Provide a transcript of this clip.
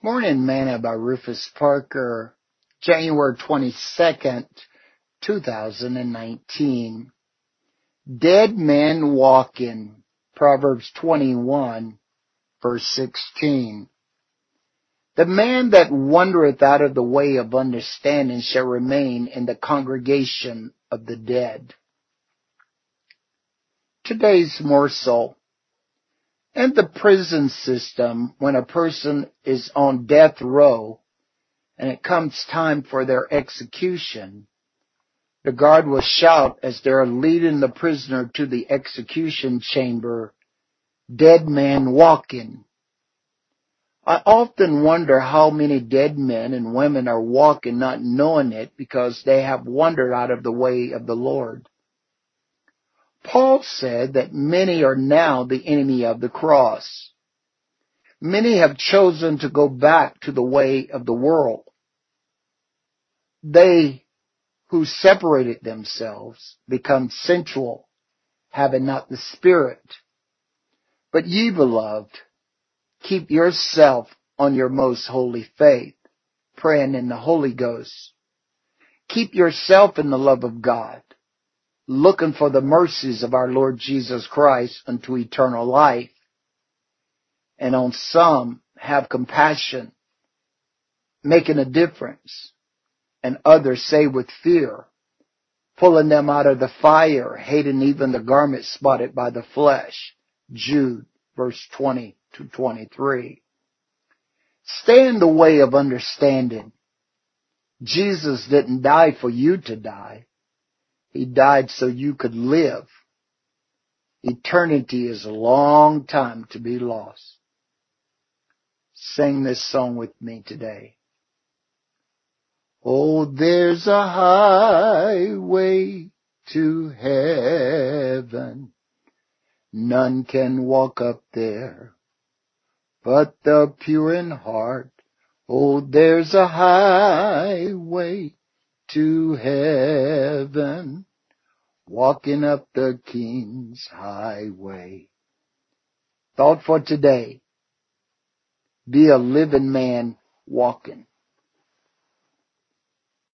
Morning Manna by Rufus Parker, January 22nd, 2019. Dead men walking, Proverbs 21, verse 16. The man that wandereth out of the way of understanding shall remain in the congregation of the dead. Today's morsel. In the prison system, when a person is on death row and it comes time for their execution, the guard will shout as they're leading the prisoner to the execution chamber, dead man walking. I often wonder how many dead men and women are walking not knowing it because they have wandered out of the way of the Lord. Paul said that many are now the enemy of the cross. Many have chosen to go back to the way of the world. They who separated themselves become sensual, having not the Spirit. But ye, beloved, keep yourself on your most holy faith, praying in the Holy Ghost. Keep yourself in the love of God, looking for the mercies of our Lord Jesus Christ unto eternal life. And on some have compassion, making a difference, and others say with fear, pulling them out of the fire, hating even the garment spotted by the flesh. Jude, verse 20 to 23. Stay in the way of understanding. Jesus didn't die for you to die. He died so you could live. Eternity is a long time to be lost. Sing this song with me today. Oh, there's a highway to heaven. None can walk up there but the pure in heart. Oh, there's a highway to heaven, walking up the King's highway. Thought for today, be a living man walking.